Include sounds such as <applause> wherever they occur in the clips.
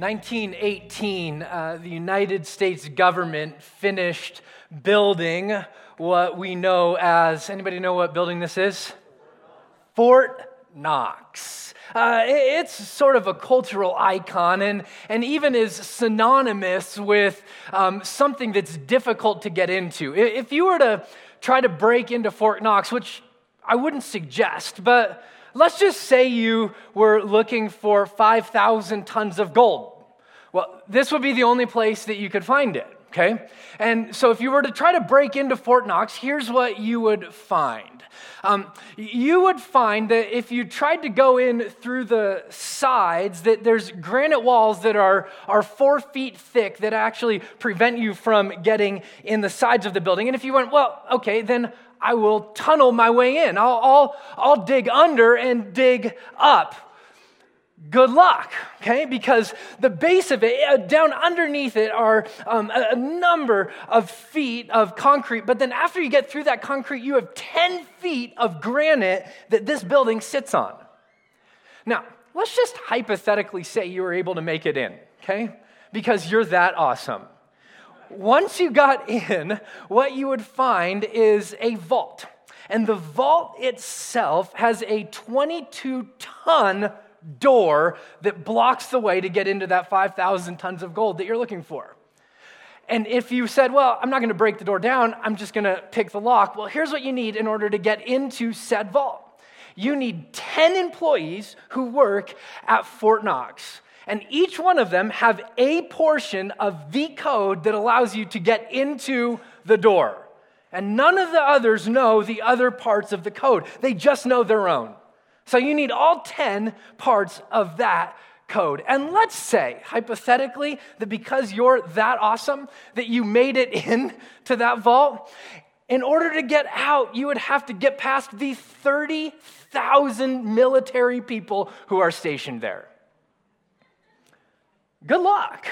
1918, uh, the United States government finished building what we know as anybody know what building this is? Fort Knox. Uh, it's sort of a cultural icon and, and even is synonymous with um, something that's difficult to get into. If you were to try to break into Fort Knox, which I wouldn't suggest, but let's just say you were looking for 5,000 tons of gold. Well, this would be the only place that you could find it, okay? And so if you were to try to break into Fort Knox, here's what you would find. Um, you would find that if you tried to go in through the sides, that there's granite walls that are, are four feet thick that actually prevent you from getting in the sides of the building. And if you went, well, okay, then I will tunnel my way in. I'll, I'll, I'll dig under and dig up. Good luck, okay? Because the base of it, uh, down underneath it, are um, a, a number of feet of concrete. But then after you get through that concrete, you have 10 feet of granite that this building sits on. Now, let's just hypothetically say you were able to make it in, okay? Because you're that awesome once you got <laughs> in, what you would find is a vault. And the vault itself has a 22 ton door that blocks the way to get into that 5,000 tons of gold that you're looking for. And if you said, well, I'm not going to break the door down, I'm just going to pick the lock, well, here's what you need in order to get into said vault you need 10 employees who work at Fort Knox and each one of them have a portion of the code that allows you to get into the door. And none of the others know the other parts of the code. They just know their own. So you need all 10 parts of that code. And let's say, hypothetically, that because you're that awesome, that you made it <laughs> in to that vault, in order to get out, you would have to get past the 30,000 military people who are stationed there. Good luck.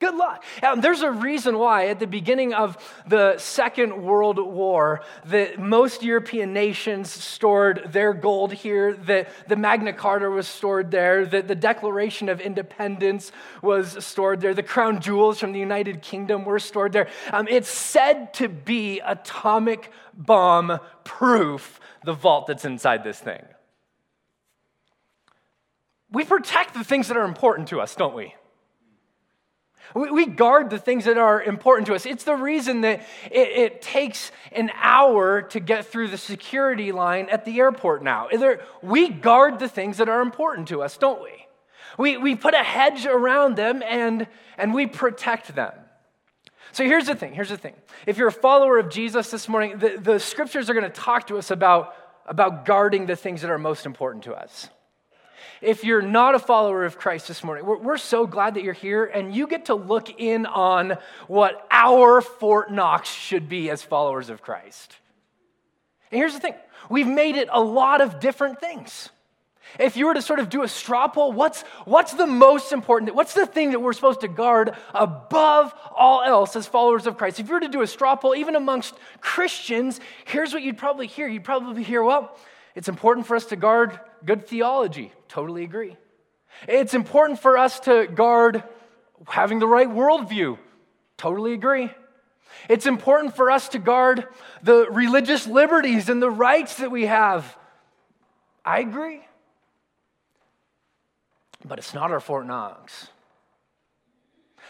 Good luck. Now, there's a reason why at the beginning of the Second World War, that most European nations stored their gold here, that the Magna Carta was stored there, that the Declaration of Independence was stored there, the crown jewels from the United Kingdom were stored there. Um, it's said to be atomic bomb proof, the vault that's inside this thing we protect the things that are important to us, don't we? We guard the things that are important to us. It's the reason that it, it, takes an hour to get through the security line at the airport now. We guard the things that are important to us, don't we? We, we put a hedge around them and, and we protect them. So here's the thing here's the thing. If you're a follower of Jesus this morning, the, the scriptures are going to talk to us about, about guarding the things that are most important to us. If you're not a follower of Christ this morning, we're, we're, so glad that you're here and you get to look in on what our Fort Knox should be as followers of Christ. And here's the thing we've made it a lot of different things. If you were to sort of do a straw poll, what's, what's the most important? What's the thing that we're supposed to guard above all else as followers of Christ? If you were to do a straw poll, even amongst Christians, here's what you'd probably hear. You'd probably hear, well, it's important for us to guard good theology. Totally agree. It's important for us to guard having the right worldview. Totally agree. It's important for us to guard the religious liberties and the rights that we have. I agree. But it's not our Fort Knox.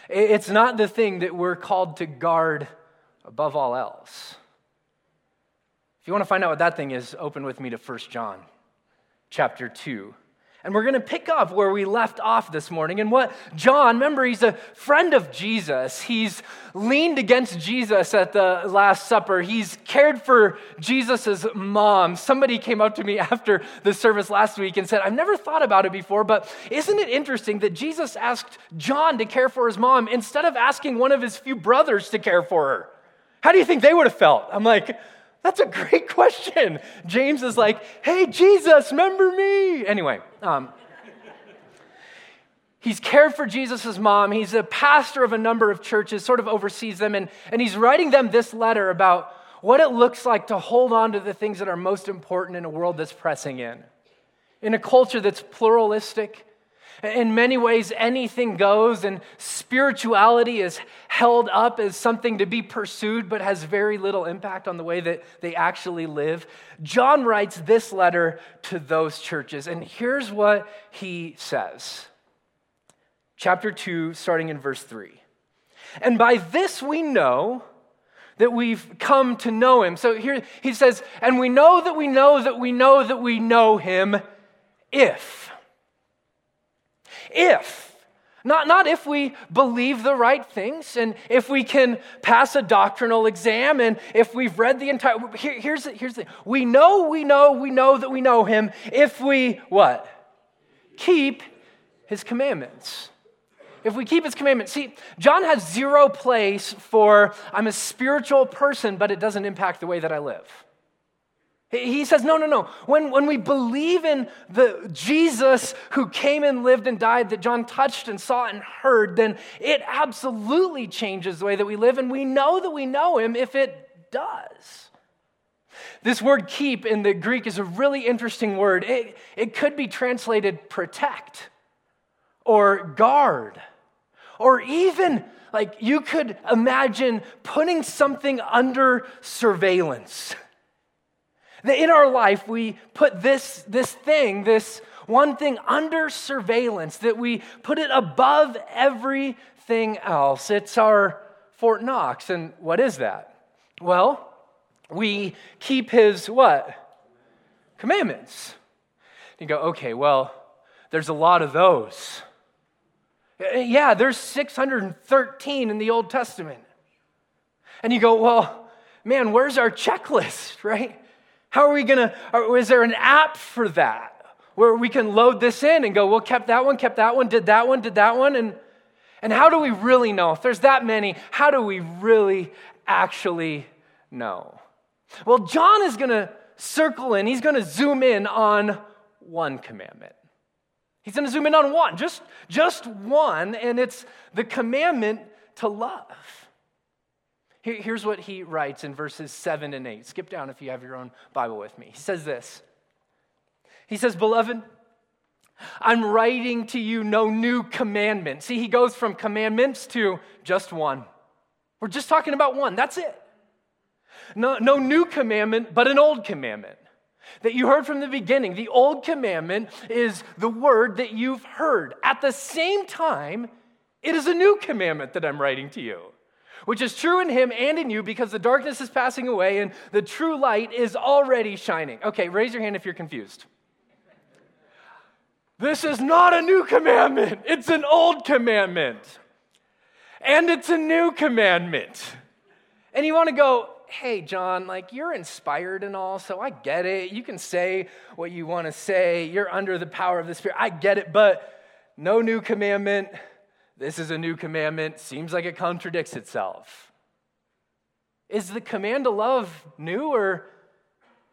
It's not the thing that we're called to guard above all else. If you want to find out what that thing is, open with me to 1 John chapter 2. And we're going to pick up where we left off this morning. And what John, remember, he's a friend of Jesus. He's leaned against Jesus at the Last Supper. He's cared for Jesus' mom. Somebody came up to me <laughs> after the service last week and said, I've never thought about it before, but isn't it interesting that Jesus asked John to care for his mom instead of asking one of his few brothers to care for her? How do you think they would have felt? I'm like, that's a great <laughs> question. James is like, hey, Jesus, remember me. Anyway, um, he's cared for Jesus' mom. He's a pastor of a number of churches, sort of oversees them, and, and he's writing them this letter about what it looks like to hold on to the things that are most important in a world that's pressing in, in a culture that's pluralistic, In many ways, anything goes, and spirituality is held up as something to be pursued, but has very little impact on the way that they actually live. John writes this letter to those churches, and here's what he says. Chapter 2, starting in verse 3. And by this we know that we've come to know him. So here he says, and we know that we know that we know that we know him if if. Not, not if we believe the right things and if we can pass a doctrinal exam and if we've read the entire. Here, here's, the, here's the We know, we know, we know that we know him if we what? Keep his commandments. If we keep his commandments. See, John has zero place for I'm a spiritual person, but it doesn't impact the way that I live. He says, no, no, no. When, when we believe in the Jesus who came and lived and died that John touched and saw and heard, then it absolutely changes the way that we live. And we know that we know him if it does. This word keep in the Greek is a really interesting word. It, it could be translated protect or guard or even like you could imagine putting something under surveillance. That in our life, we put this, this thing, this one thing under surveillance, that we put it above everything else. It's our Fort Knox. And what is that? Well, we keep his what? Commandments. You go, okay, well, there's a lot of those. Yeah, there's 613 in the Old Testament. And you go, well, man, where's our checklist, <laughs> right? How are we going to, is there an app for that where we can load this in and go, well, kept that one, kept that one, did that one, did that one? And, and how do we really know? If there's that many, how do we really actually know? Well, John is going to circle in, he's going to zoom in on one commandment. He's going to zoom in on one, just, just one, and it's the commandment to love. Here's what he writes in verses 7 and 8. Skip down if you have your own Bible with me. He says this He says, Beloved, I'm writing to you no new commandment. See, he goes from commandments to just one. We're just talking about one. That's it. No, no new commandment, but an old commandment that you heard from the beginning. The old commandment is the word that you've heard. At the same time, it is a new commandment that I'm writing to you which is true in him and in you because the darkness is passing away and the true light is already shining. Okay, raise your hand if you're confused. This is not a new commandment, it's an old commandment. And it's a new commandment. And you want to go, hey, John, like you're inspired and all, so I get it. You can say what you want to say. You're under the power of the Spirit. I get it, but no new commandment this is a new commandment, seems like it contradicts itself. Is the command to love new or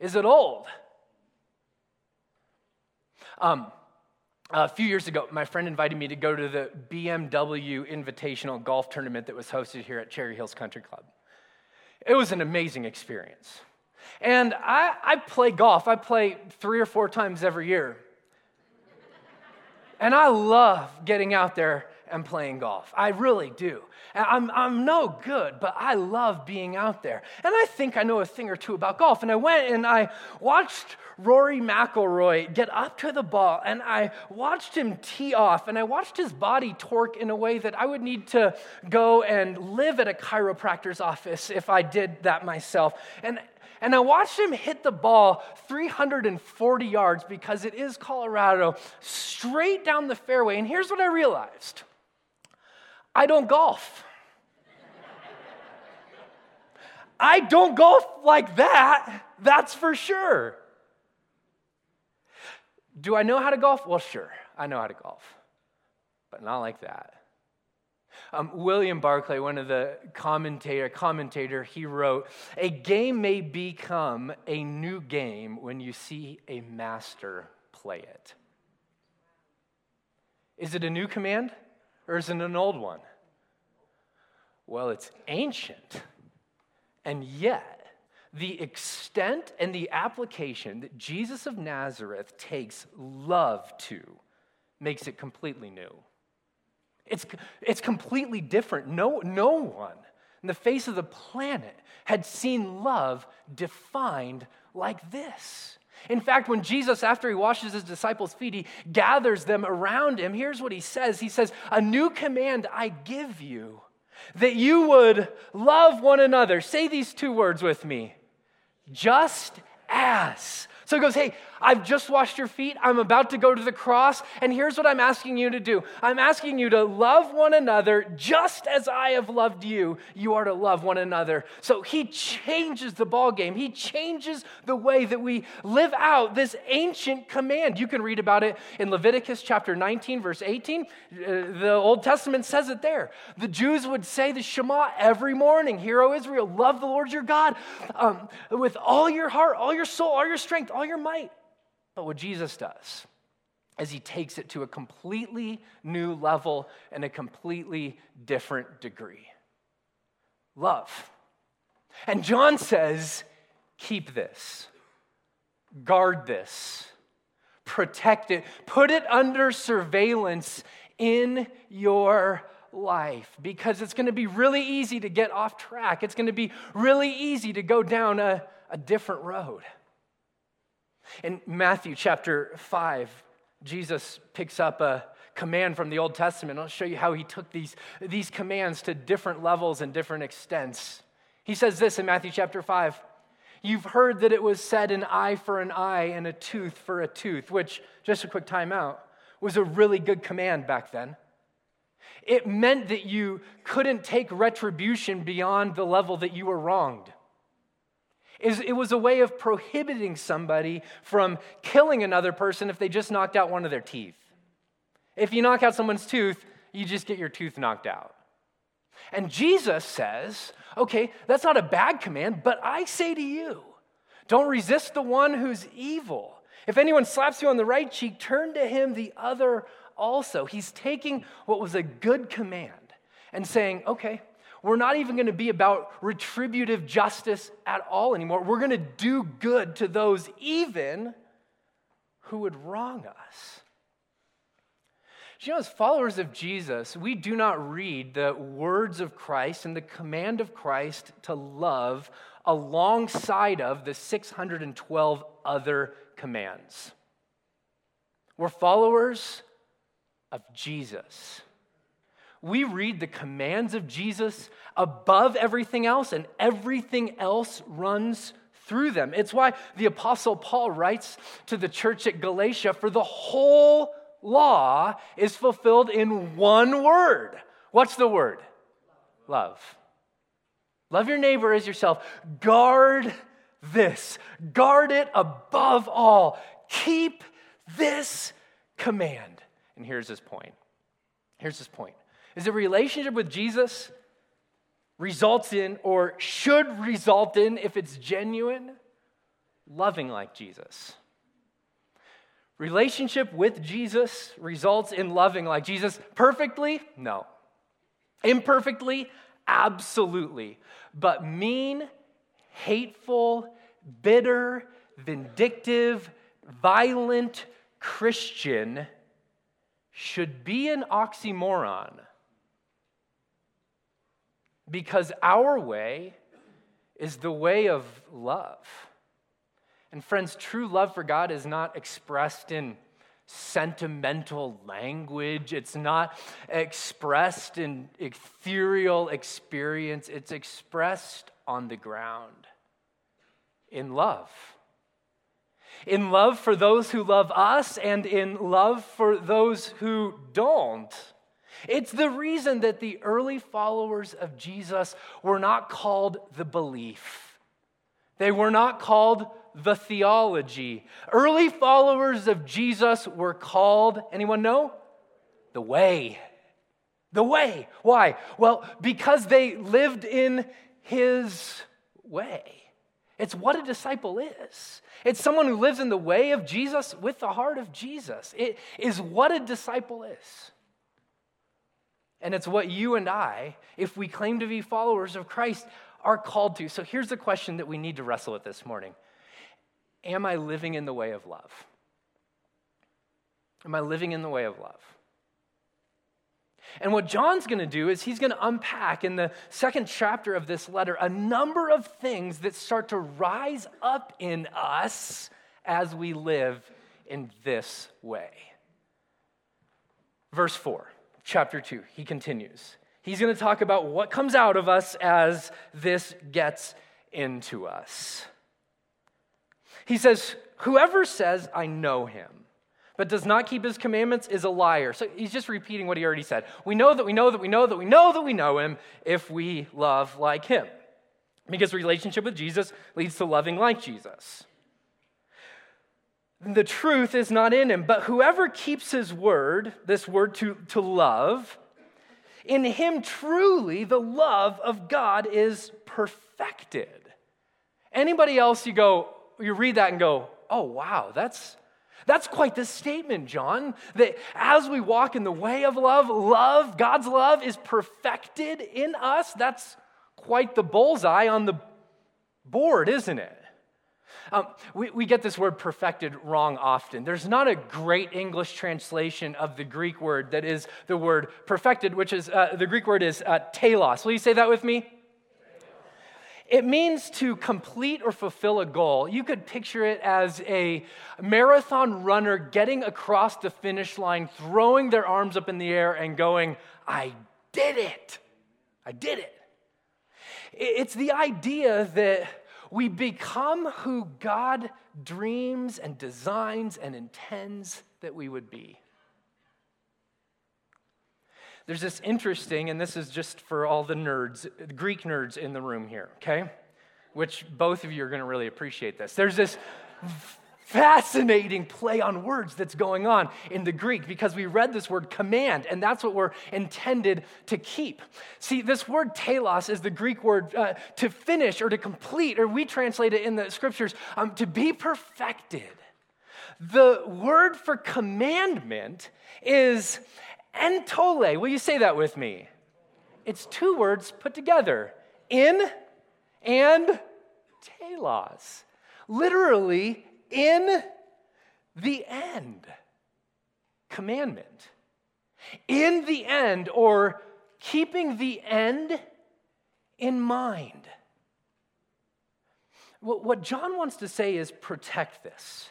is it old? Um, a few years ago, my friend invited me to go to the BMW Invitational Golf Tournament that was hosted here at Cherry Hills Country Club. It was an amazing experience. And I, I play golf, I play three or four times every year. And I love getting out there and playing golf. I really do. I'm, I'm no good, but I love being out there. And I think I know a thing or two about golf. And I went and I watched Rory McIlroy get up to the ball, and I watched him tee off, and I watched his body torque in a way that I would need to go and live at a chiropractor's office if I did that myself. And and I watched him hit the ball 340 yards because it is Colorado, straight down the fairway. And here's what I realized I don't golf. I don't golf like that, that's for sure. Do I know how to golf? Well, sure, I know how to golf, but not like that. Um, William Barclay, one of the commentator, commentator, he wrote, "A game may become a new game when you see a master play it." Is it a new command? or is it an old one? Well, it's ancient. And yet, the extent and the application that Jesus of Nazareth takes love to makes it completely new. It's, it's completely different. No, no one in the face of the planet had seen love defined like this. In fact, when Jesus, after he washes his disciples' feet, he gathers them around him, here's what he says He says, A new command I give you, that you would love one another. Say these two words with me just as. So he goes, Hey, I've just washed your feet. I'm about to go to the cross. And here's what I'm asking you to do I'm asking you to love one another just as I have loved you. You are to love one another. So he changes the ball game. He changes the way that we live out this ancient command. You can read about it in Leviticus chapter 19, verse 18. Uh, the Old Testament says it there. The Jews would say the Shema every morning Hear, O Israel, love the Lord your God um, with all your heart, all your soul, all your strength, all your might. But what Jesus does is he takes it to a completely new level and a completely different degree love. And John says, keep this, guard this, protect it, put it under surveillance in your life because it's going to be really easy to get off track. It's going to be really easy to go down a, a different road. In Matthew chapter 5, Jesus picks up a command from the Old Testament. I'll show you how he took these, these commands to different levels and different extents. He says this in Matthew chapter 5 You've heard that it was said an eye for an eye and a tooth for a tooth, which, just a quick time out, was a really good command back then. It meant that you couldn't take retribution beyond the level that you were wronged is it was a way of prohibiting somebody from killing another person if they just knocked out one of their teeth. If you knock out someone's tooth, you just get your tooth knocked out. And Jesus says, okay, that's not a bad command, but I say to you, don't resist the one who's evil. If anyone slaps you on the right cheek, turn to him the other also. He's taking what was a good command and saying, okay, we're not even going to be about retributive justice at all anymore. We're going to do good to those even who would wrong us. You know, as followers of Jesus, we do not read the words of Christ and the command of Christ to love alongside of the 612 other commands. We're followers of Jesus we read the commands of Jesus above everything else, and everything else runs through them. It's why the Apostle Paul writes to the church at Galatia for the whole law is fulfilled in one word. What's the word? Love. Love your neighbor as yourself. Guard this, guard it above all. Keep this command. And here's his point. Here's his point is a relationship with Jesus results in, or should result in, if it's genuine, loving like Jesus. Relationship with Jesus results in loving like Jesus perfectly? No. Imperfectly? Absolutely. But mean, hateful, bitter, vindictive, violent Christian should be an oxymoron because our way is the way of love. And friends, true love for God is not expressed in sentimental language, it's not expressed in ethereal experience, it's expressed on the ground in love. In love for those who love us and in love for those who don't. It's the reason that the early followers of Jesus were not called the belief. They were not called the theology. Early followers of Jesus were called, anyone know? The way. The way. Why? Well, because they lived in his way. It's what a disciple is. It's someone who lives in the way of Jesus with the heart of Jesus. It is what a disciple is. And it's what you and I, if we claim to be followers of Christ, are called to. So here's the question that we need to wrestle with this morning Am I living in the way of love? Am I living in the way of love? And what John's going to do is he's going to unpack in the second chapter of this letter a number of things that start to rise up in us as we live in this way. Verse 4, chapter 2, he continues. He's going to talk about what comes out of us as this gets into us. He says, Whoever says, I know him, but does not keep his commandments is a liar. So he's just repeating what he already said. We know that we know that we know that we know that we know him if we love like him. Because relationship with Jesus leads to loving like Jesus. The truth is not in him, but whoever keeps his word, this word to, to love, in him truly the love of God is perfected. Anybody else you go, you read that and go, oh wow, that's that's quite the statement, John, that as we walk in the way of love, love, God's love is perfected in us. That's quite the bullseye on the board, isn't it? Um, we, we get this word perfected wrong often. There's not a great English translation of the Greek word that is the word perfected, which is uh, the Greek word is uh, telos. Will you say that with me? It means to complete or fulfill a goal. You could picture it as a marathon runner getting across the finish line, throwing their arms up in the air and going, I did it. I did it. It's the idea that we become who God dreams and designs and intends that we would be. There's this interesting, and this is just for all the nerds, Greek nerds in the room here, okay? Which both of you are going to really appreciate this. There's this fascinating play on words that's going on in the Greek because we read this word command, and that's what we're intended to keep. See, this word telos is the Greek word uh, to finish or to complete, or we translate it in the scriptures um, to be perfected. The word for commandment is Entole. Will you say that with me? It's two words put together in and telos. Literally, in the end. Commandment. In the end, or keeping the end in mind. What John wants to say is protect this,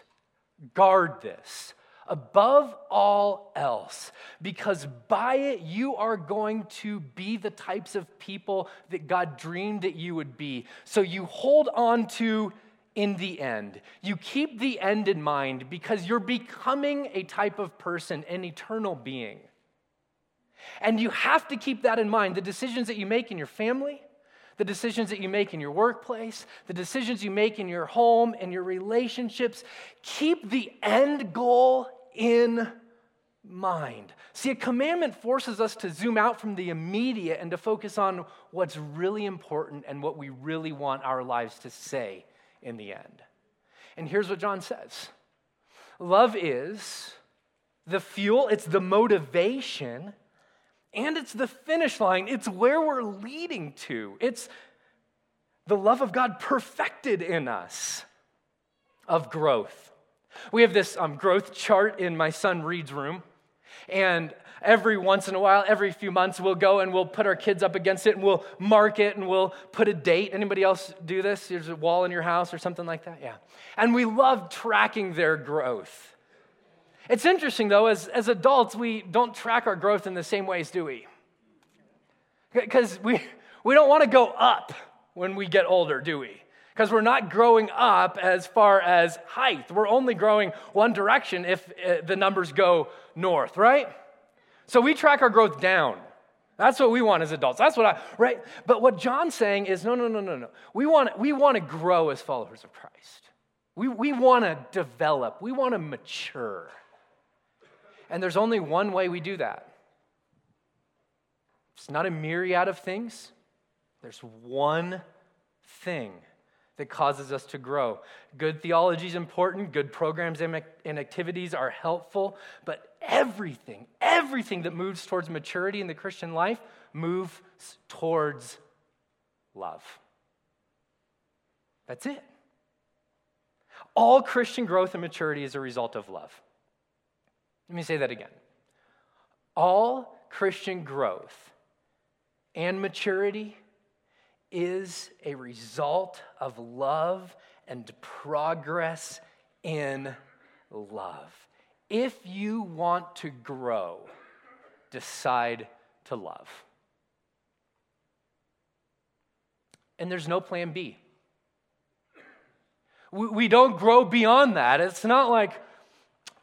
guard this, above all else, because by it you are going to be the types of people that God dreamed that you would be. So you hold on to in the end. You keep the end in mind because you're becoming a type of person, an eternal being. And you have to keep that in mind. The decisions that you make in your family, the decisions that you make in your workplace, the decisions you make in your home and your relationships, keep the end goal in mind. See, a commandment forces us to zoom out from the immediate and to focus on what's really important and what we really want our lives to say in the end. And here's what John says love is the fuel, it's the motivation, and it's the finish line. It's where we're leading to. It's the love of God perfected in us of growth. We have this um, growth chart in my son Reed's room. And every once in a while, every few months, we'll go and we'll put our kids up against it and we'll mark it and we'll put a date. Anybody else do this? There's a wall in your house or something like that? Yeah. And we love tracking their growth. It's interesting, though, as, as adults, we don't track our growth in the same ways, do we? Because we, we don't want to go up when we get older, do we? Because we're not growing up as far as height. We're only growing one direction if uh, the numbers go north, right? So we track our growth down. That's what we want as adults. That's what I, right? But what John's saying is no, no, no, no, no. We want, we want to grow as followers of Christ. We, we want to develop, we want to mature. And there's only one way we do that. It's not a myriad of things, there's one thing that causes us to grow. Good theology is important, good programs and activities are helpful, but everything, everything that moves towards maturity in the Christian life moves towards love. That's it. All Christian growth and maturity is a result of love. Let me say that again. All Christian growth and maturity is a result of love and progress in love. If you want to grow, decide to love. And there's no plan B. We don't grow beyond that. It's not like,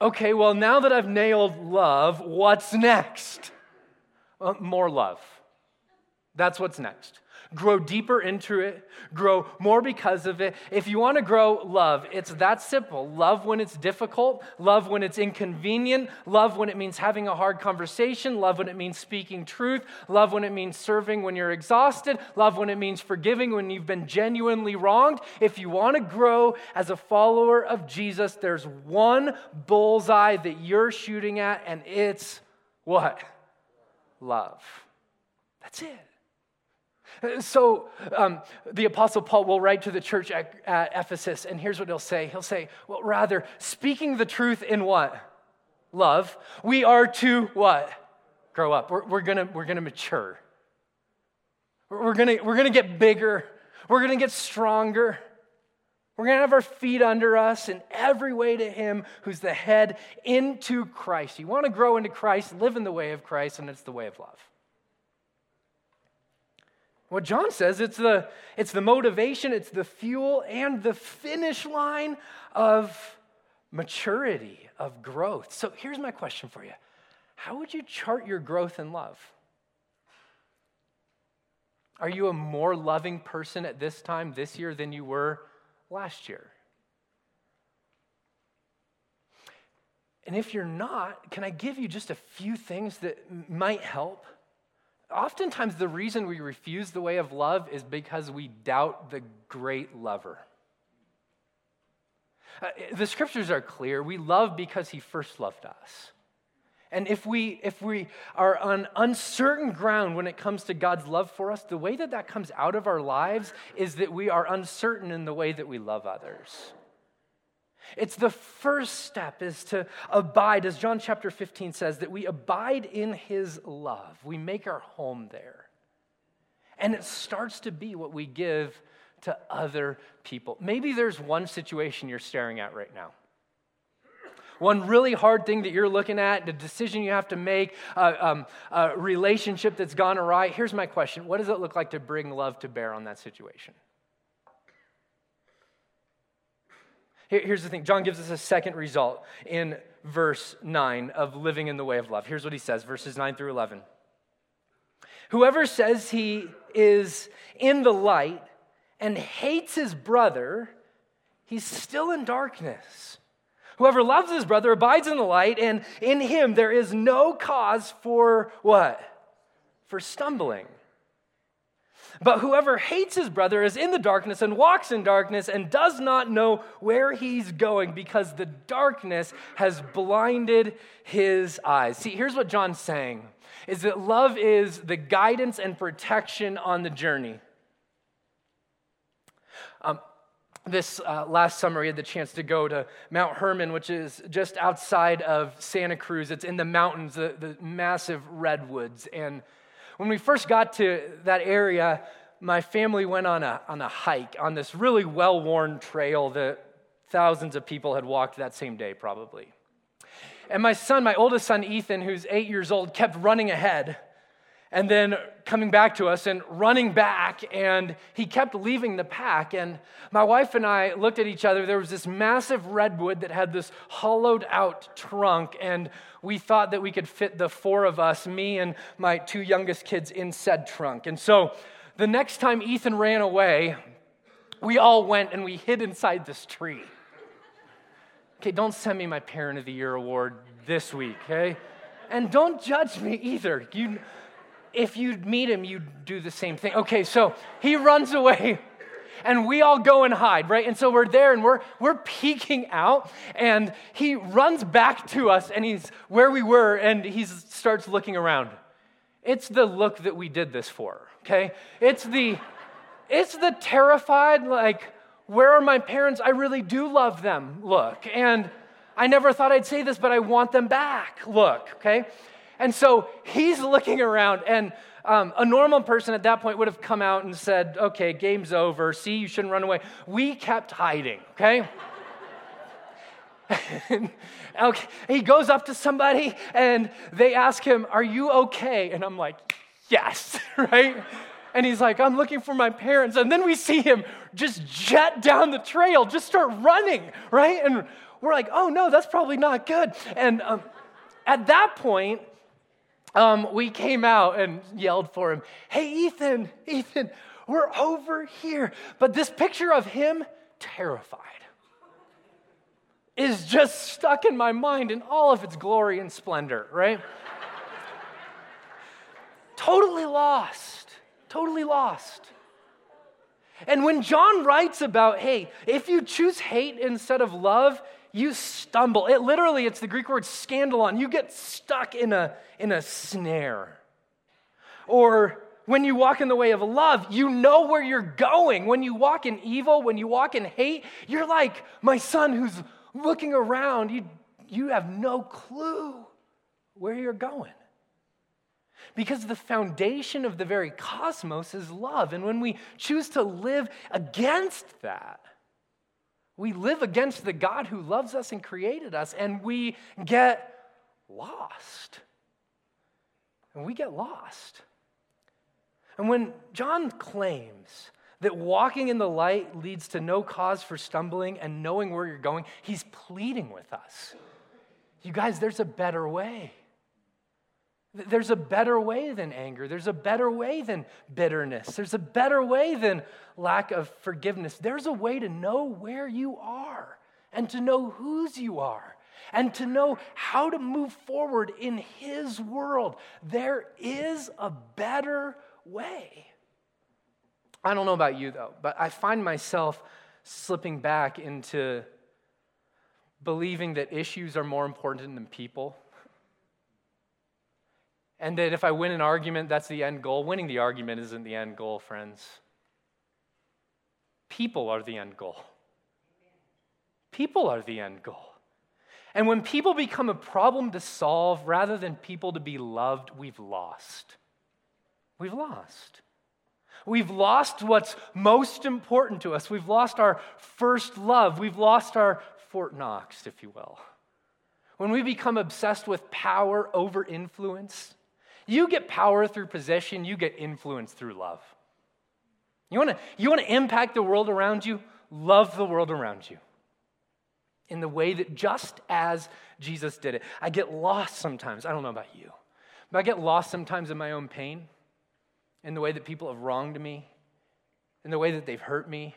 okay, well, now that I've nailed love, what's next? Well, more love. That's what's next grow deeper into it, grow more because of it. If you want to grow love, it's that simple. Love when it's difficult, love when it's inconvenient, love when it means having a hard conversation, love when it means speaking truth, love when it means serving when you're exhausted, love when it means forgiving when you've been genuinely wronged. If you want to grow as a follower of Jesus, there's one bullseye that you're shooting at, and it's what? Love. That's it. So um, the Apostle Paul will write to the church at, at, Ephesus, and here's what he'll say He'll say, Well, rather, speaking the truth in what? Love, we are to what? Grow up. We're, we're going we're gonna mature. We're going we're gonna get bigger. We're going to get stronger. We're going to have our feet under us in every way to Him who's the head into Christ. You want to grow into Christ, live in the way of Christ, and it's the way of love. What John says, it's the, it's the motivation, it's the fuel, and the finish line of maturity, of growth. So here's my question for you How would you chart your growth in love? Are you a more loving person at this time this year than you were last year? And if you're not, can I give you just a few things that might help? Oftentimes, the reason we refuse the way of love is because we doubt the great lover. Uh, the scriptures are clear. We love because he first loved us. And if we, if we are on uncertain ground when it comes to God's love for us, the way that that comes out of our lives is that we are uncertain in the way that we love others. It's the first step is to abide, as John chapter 15 says, that we abide in his love. We make our home there. And it starts to be what we give to other people. Maybe there's one situation you're staring at right now. One really hard thing that you're looking at, the decision you have to make, uh, um, a relationship that's gone awry. Here's my question What does it look like to bring love to bear on that situation? Here's the thing John gives us a second result in verse 9 of living in the way of love. Here's what he says, verses 9 through 11. Whoever says he is in the light and hates his brother, he's still in darkness. Whoever loves his brother abides in the light, and in him there is no cause for what? For stumbling. But whoever hates his brother is in the darkness and walks in darkness and does not know where he's going because the darkness has blinded his eyes. See, here's what John's saying is that love is the guidance and protection on the journey. Um, this uh, last summer, we had the chance to go to Mount Hermon, which is just outside of Santa Cruz. It's in the mountains, the, the massive redwoods. And when we first got to that area, my family went on a, on a hike on this really well worn trail that thousands of people had walked that same day, probably. And my son, my oldest son, Ethan, who's eight years old, kept running ahead and then coming back to us and running back and he kept leaving the pack. And my wife and i looked at each other. There was this massive redwood that had this hollowed out trunk and we thought that we could fit the four of us me and my two youngest kids in said trunk. And so the next time ethan ran away we all went and we hid inside this tree. Okay don't send me my parent of the year award this week okay? And don't judge me either. You if you meet him, you do the same thing. Okay, so he runs away and we all go and hide, right? And so we're there and we're we're peeking out and he runs back to us and he's where we were and he starts looking around. It's the look that we did this for, okay? It's the it's the terrified like where are my parents? I really do love them. Look. And I never thought I'd say this, but I want them back. Look, okay? And so he's looking around, and um, a normal person at that point would have come out and said, Okay, game's over. See, you shouldn't run away. We kept hiding, okay? <laughs> okay? He goes up to somebody and they ask him, Are you okay? And I'm like, Yes, <laughs> right? And he's like, I'm looking for my parents. And then we see him just jet down the trail, just start running, right? And we're like, oh no, that's probably not good. And um, at that point, um, we came out and yelled for him, Hey, Ethan, Ethan, we're over here. But this picture of him, terrified, is just stuck in my mind in all of its glory and splendor, right? <laughs> totally lost, totally lost. And when John writes about, hey, if you choose hate instead of love, you stumble. It literally, it's the Greek word scandalon. You get stuck in a, in a snare. Or when you walk in the way of love, you know where you're going. When you walk in evil, when you walk in hate, you're like my son who's looking around. You, you have no clue where you're going. Because the foundation of the very cosmos is love. And when we choose to live against that, we live against the God who loves us and created us, and we get lost. And we get lost. And when John claims that walking in the light leads to no cause for stumbling and knowing where you're going, he's pleading with us. You guys, there's a better way. There's a better way than anger. There's a better way than bitterness. There's a better way than lack of forgiveness. There's a way to know where you are and to know whose you are and to know how to move forward in His world. There is a better way. I don't know about you though, but I find myself slipping back into believing that issues are more important than people and that if I win an argument, that's the end goal. Winning the argument isn't the end goal, friends. People are the end goal. People are the end goal. And when people become a problem to solve rather than people to be loved, we've lost. We've lost. We've lost what's most important to us. We've lost our first love. We've lost our Fort Knox, if you will. When we become obsessed with power over influence, you get power through possession, you get influence through love. You wanna, you wanna impact the world around you? Love the world around you in the way that just as Jesus did it. I get lost sometimes. I don't know about you, but I get lost sometimes in my own pain, in the way that people have wronged me, in the way that they've hurt me.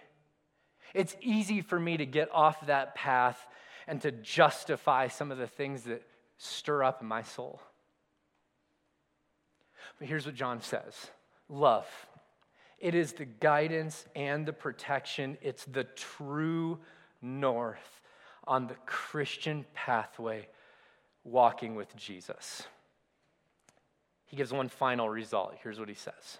It's easy for me to get off that path and to justify some of the things that stir up in my soul. But here's what John says love. It is the guidance and the protection, it's the true north on the Christian pathway walking with Jesus. He gives one final result. Here's what he says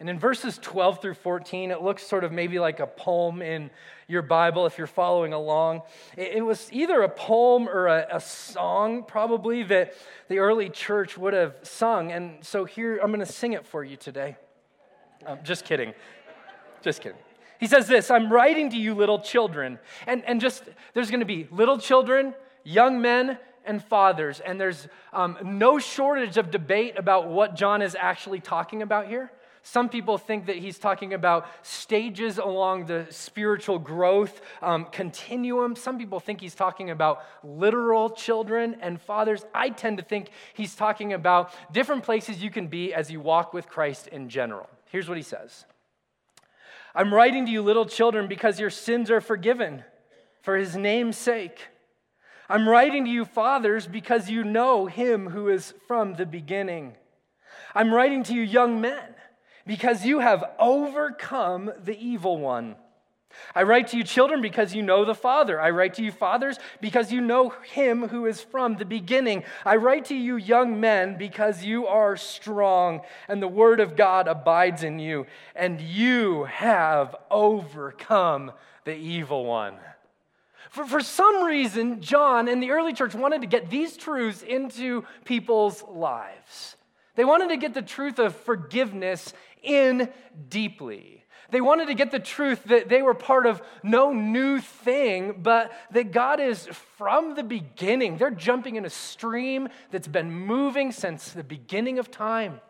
and in verses 12 through 14, it looks sort of maybe like a poem in your Bible if you're following along. It, was either a poem or a, a song, probably, that the early church would have sung. And so here, I'm going to sing it for you today. Um, just kidding. Just kidding. He says this I'm writing to you, little children. And, and just, there's going to be little children, young men, and fathers. And there's um, no shortage of debate about what John is actually talking about here. Some people think that he's talking about stages along the spiritual growth um, continuum. Some people think he's talking about literal children and fathers. I tend to think he's talking about different places you can be as you walk with Christ in general. Here's what he says I'm writing to you, little children, because your sins are forgiven for his name's sake. I'm writing to you, fathers, because you know him who is from the beginning. I'm writing to you, young men because you have overcome the evil one. I write to you, children, because you know the Father. I write to you, fathers, because you know him who is from the beginning. I write to you, young men, because you are strong, and the word of God abides in you, and you have overcome the evil one. For, for some reason, John and the early church wanted to get these truths into people's lives. They wanted to get the truth of forgiveness in deeply. They wanted to get the truth that they were part of no new thing, but that God is from the beginning. They're jumping in a stream that's been moving since the beginning of time.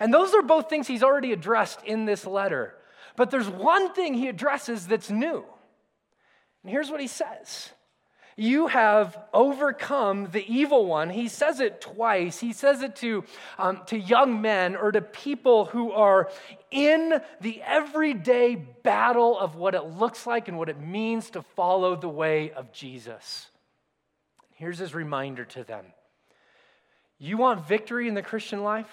And those are both things he's already addressed in this letter. But there's one thing he addresses that's new. And here's what he says You have overcome the evil one. He says it twice. He says it to, um, to young men or to people who are in the everyday battle of what it looks like and what it means to follow the way of Jesus. Here's his reminder to them You want victory in the Christian life?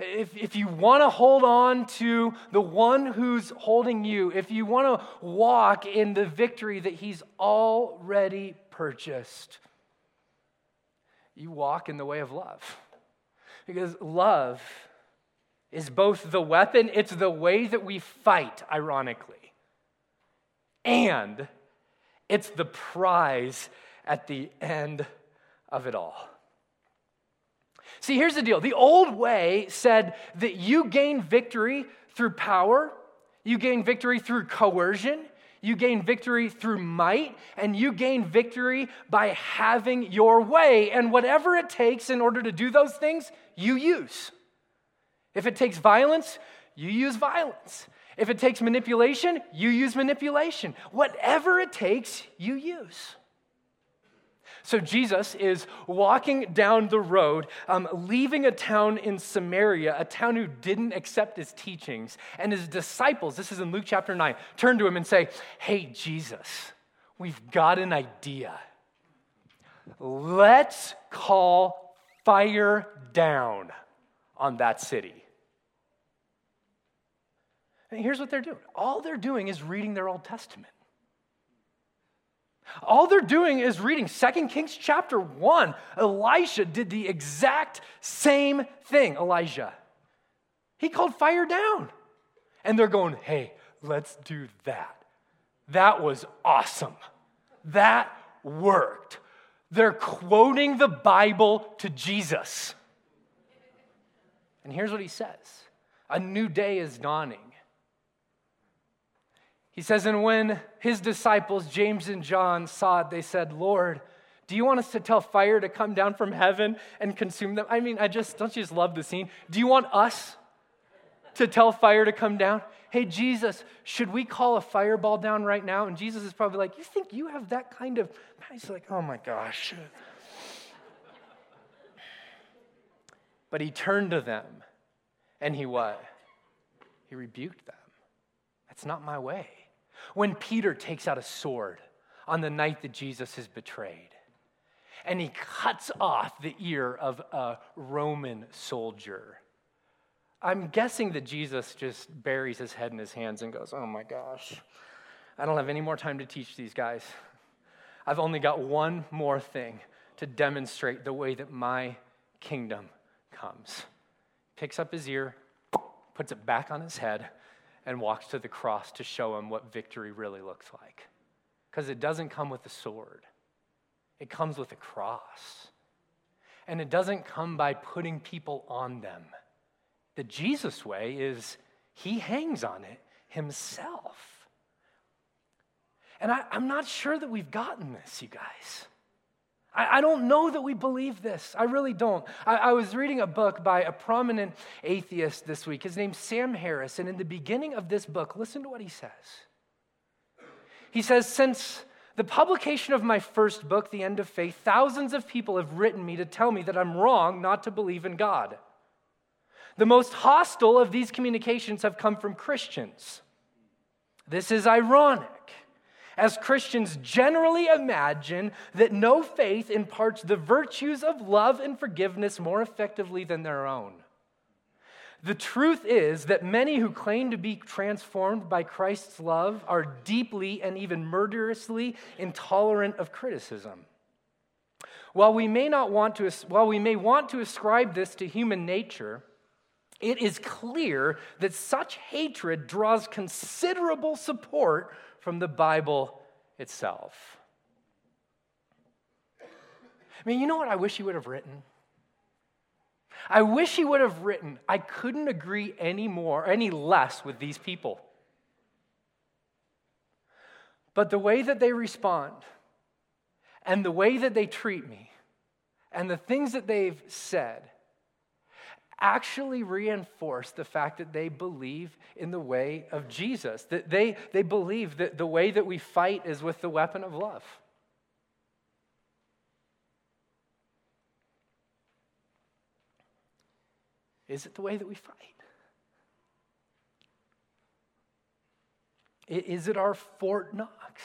If, if you want to hold on to the one who's holding you, if you want to walk in the victory that he's already purchased, you walk in the way of love. Because love is both the weapon, it's the way that we fight, ironically, and it's the prize at the end of it all. See, here's the deal the old way said that you gain victory through power, you gain victory through coercion, you gain victory through might, and you gain victory by having your way. And whatever it takes in order to do those things, you use. If it takes violence, you use violence. If it takes manipulation, you use manipulation. Whatever it takes, you use. So Jesus is walking down the road, um, leaving a town in Samaria, a town who didn't accept his teachings. And his disciples, this is in Luke chapter 9, turn to him and say, Hey, Jesus, we've got an idea. Let's call fire down on that city. And here's what they're doing all they're doing is reading their Old Testament. All they're doing is reading 2 Kings chapter 1. Elisha did the exact same thing, Elijah. He called fire down. And they're going, hey, let's do that. That was awesome. That worked. They're quoting the Bible to Jesus. And here's what he says A new day is dawning. He says, And when his disciples, James and John, saw it, they said, Lord, do you want us to tell fire to come down from heaven and consume them? I mean, I just, don't you just love the scene? Do you want us to tell fire to come down? Hey, Jesus, should we call a fireball down right now? And Jesus is probably like, You think you have that kind of. He's like, Oh my gosh. But he turned to them and he what? He rebuked them. That's not my way. When Peter takes out a sword on the night that Jesus is betrayed, and he cuts off the ear of a Roman soldier. I'm guessing that Jesus just buries his head in his hands and goes, Oh my gosh, I don't have any more time to teach these guys. I've only got one more thing to demonstrate the way that my kingdom comes. Picks up his ear, puts it back on his head, and walks to the cross to show him what victory really looks like. Because it doesn't come with a sword, it comes with a cross. And it doesn't come by putting people on them. The Jesus way is he hangs on it himself. And I, am not sure that we've gotten this, you guys. I, I don't know that we believe this. I really don't. I, I was reading a book by a prominent atheist this week. His name's Sam Harris. And in the beginning of this book, listen to what he says. He says, Since the publication of my first book, The End of Faith, thousands of people have written me to tell me that I'm wrong not to believe in God. The most hostile of these communications have come from Christians. This is ironic as Christians generally imagine that no faith imparts the virtues of love and forgiveness more effectively than their own. The truth is that many who claim to be transformed by Christ's love are deeply and even murderously intolerant of criticism. While we may not want to while we may want to ascribe this to human nature, it is clear that such hatred draws considerable support from the Bible itself. I mean, you know what I wish he would have written? I wish he would have written, I couldn't agree any more, any less with these people. But the way that they respond, and the way that they treat me, and the things that they've said, actually reinforce the fact that they believe in the way of Jesus, that they, they believe that the way that we fight is with the weapon of love. Is it the way that we fight? Is it our Fort Knox?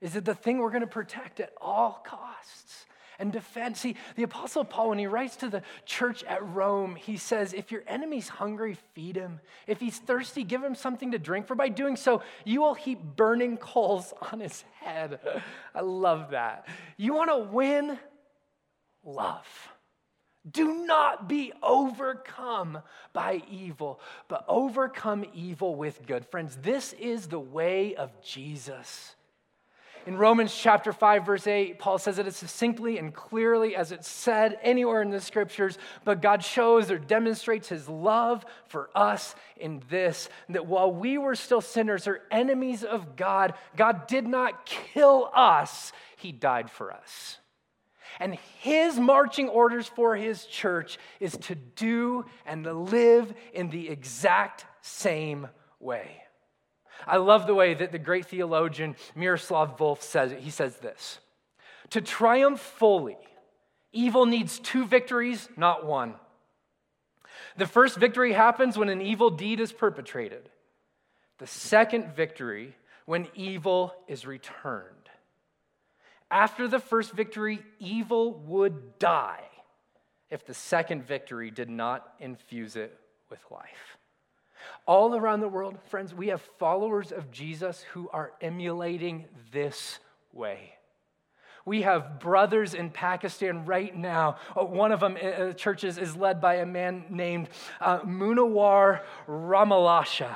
Is it the thing we're going to protect at all costs and defend? See, the Apostle Paul, when he writes to the church at Rome, he says, If your enemy's hungry, feed him. If he's thirsty, give him something to drink, for by doing so, you will heap burning coals <laughs> on his head. I love that. You want to win? Love. Do not be overcome by evil, but overcome evil with good. Friends, this is the way of Jesus. In Romans chapter 5, verse 8, Paul says it as succinctly and clearly as it's said anywhere in the scriptures, but God shows or demonstrates his love for us in this that while we were still sinners or enemies of God, God did not kill us, he died for us. And his marching orders for his church is to do and to live in the exact same way. I love the way that the great theologian Miroslav Volf says it. He says this To triumph fully, evil needs two victories, not one. The first victory happens when an evil deed is perpetrated, the second victory, when evil is returned. After the first victory, evil would die if the second victory did not infuse it with life. All around the world, friends, we have followers of Jesus who are emulating this way. We have brothers in Pakistan right now. Uh, one of them, uh, uh, churches, is led by a man named uh, Munawar Ramalasha.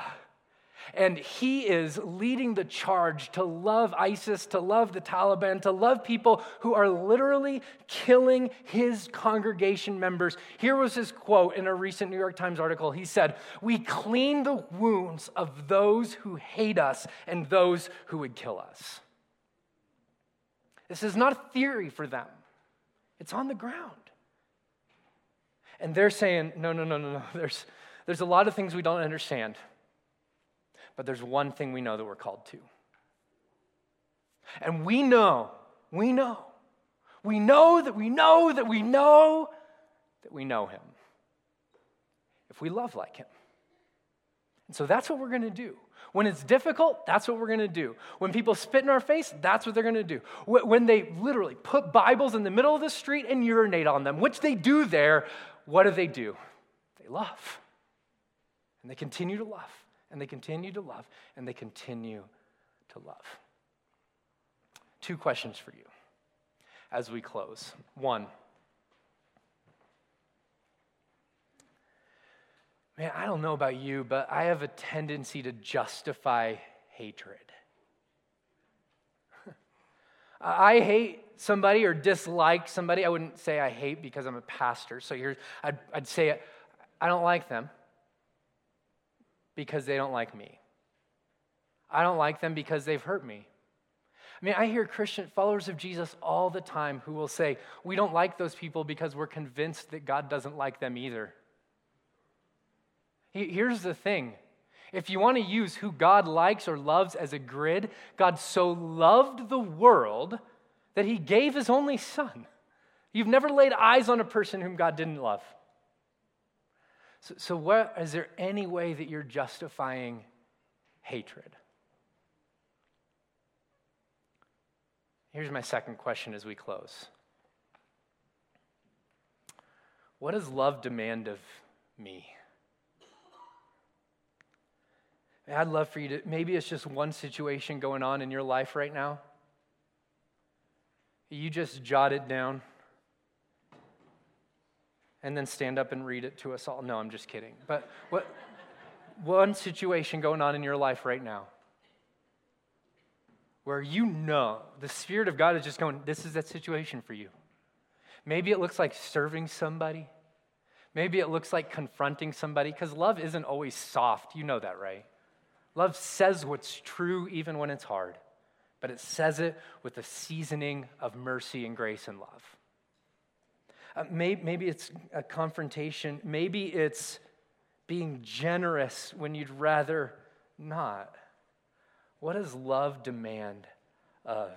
And he is leading the charge to love ISIS, to love the Taliban, to love people who are literally killing his congregation members. Here was his quote in a recent New York Times article. He said, We clean the wounds of those who hate us and those who would kill us. This is not a theory for them, it's on the ground. And they're saying, No, no, no, no, no. There's, there's a lot of things we don't understand. But there's one thing we know that we're called to. And we know, we know, we know that we know that we know that we know Him if we love like Him. And so that's what we're going to do. When it's difficult, that's what we're going to do. When people spit in our face, that's what they're going to do. When they literally put Bibles in the middle of the street and urinate on them, which they do there, what do they do? They love. And they continue to love and they continue to love, and they continue to love. Two questions for you as we close. One, man, I don't know about you, but I have a tendency to justify hatred. <laughs> I hate somebody or dislike somebody. I wouldn't say I hate because I'm a pastor. So here's, I'd, I'd say I don't like them because they don't like me. I don't like them because they've hurt me. I mean, I hear Christian followers of Jesus all the time who will say, We don't like those people because we're convinced that God doesn't like them either. Here's the thing if you want to use who God likes or loves as a grid, God so loved the world that he gave his only son. You've never laid eyes on a person whom God didn't love. So, so there any way that you're justifying hatred? Here's my second question as we close What does love demand of me? I'd love for you to, maybe it's just one situation going on in your life right now. You just jot it down. And then stand up and read it to us all. No, I'm just kidding. But what one situation going on in your life right now where you know the Spirit of God is just going, this is that situation for you. Maybe it looks like serving somebody. Maybe it looks like confronting somebody because love isn't always soft. You know that, right? Love says what's true even when it's hard, but it says it with a seasoning of mercy and grace and love. Uh, maybe, maybe it's a confrontation. Maybe it's being generous when you'd rather not. What does love demand of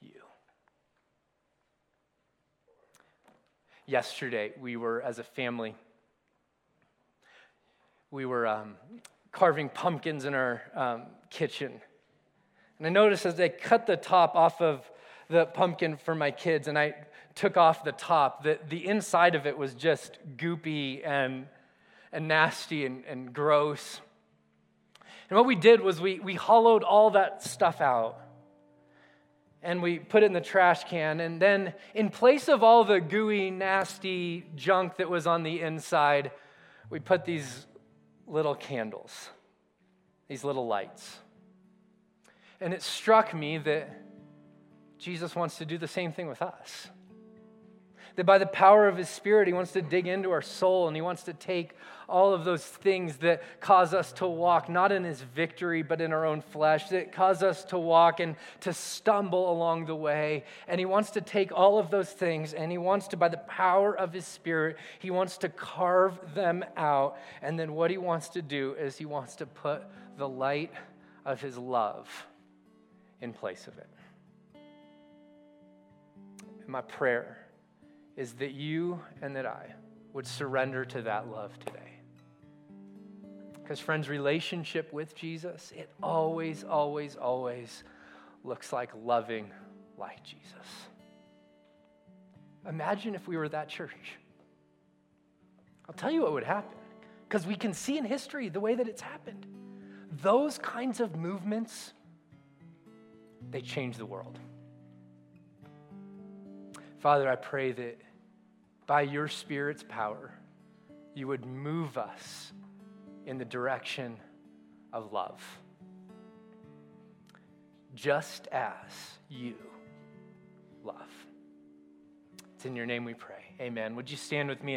you? Yesterday, we were, as a family, we were um, carving pumpkins in our um, kitchen. And I noticed as they cut the top off of the pumpkin for my kids, and I took off the top, that the inside of it was just goopy and, and nasty and, and gross. And what we did was we, we hollowed all that stuff out and we put it in the trash can. And then, in place of all the gooey, nasty junk that was on the inside, we put these little candles, these little lights. And it struck me that Jesus wants to do the same thing with us. That by the power of His Spirit, He wants to dig into our soul and He wants to take all of those things that cause us to walk not in His victory, but in our own flesh, that cause us to walk and to stumble along the way. And He wants to take all of those things and He wants to, by the power of His Spirit, He wants to carve them out. And then what He wants to do is He wants to put the light of His love in place of it. And my prayer is that you and that I would surrender to that love today. Because, friends, relationship with Jesus, it always, always, always looks like loving like Jesus. Imagine if we were that church. I'll tell you what would happen, because we can see in history the way that it's happened. Those kinds of movements, they change the world. Father, I pray that by your Spirit's power, you would move us in the direction of love. Just as you love. It's in your name we pray. Amen. Would you stand with me?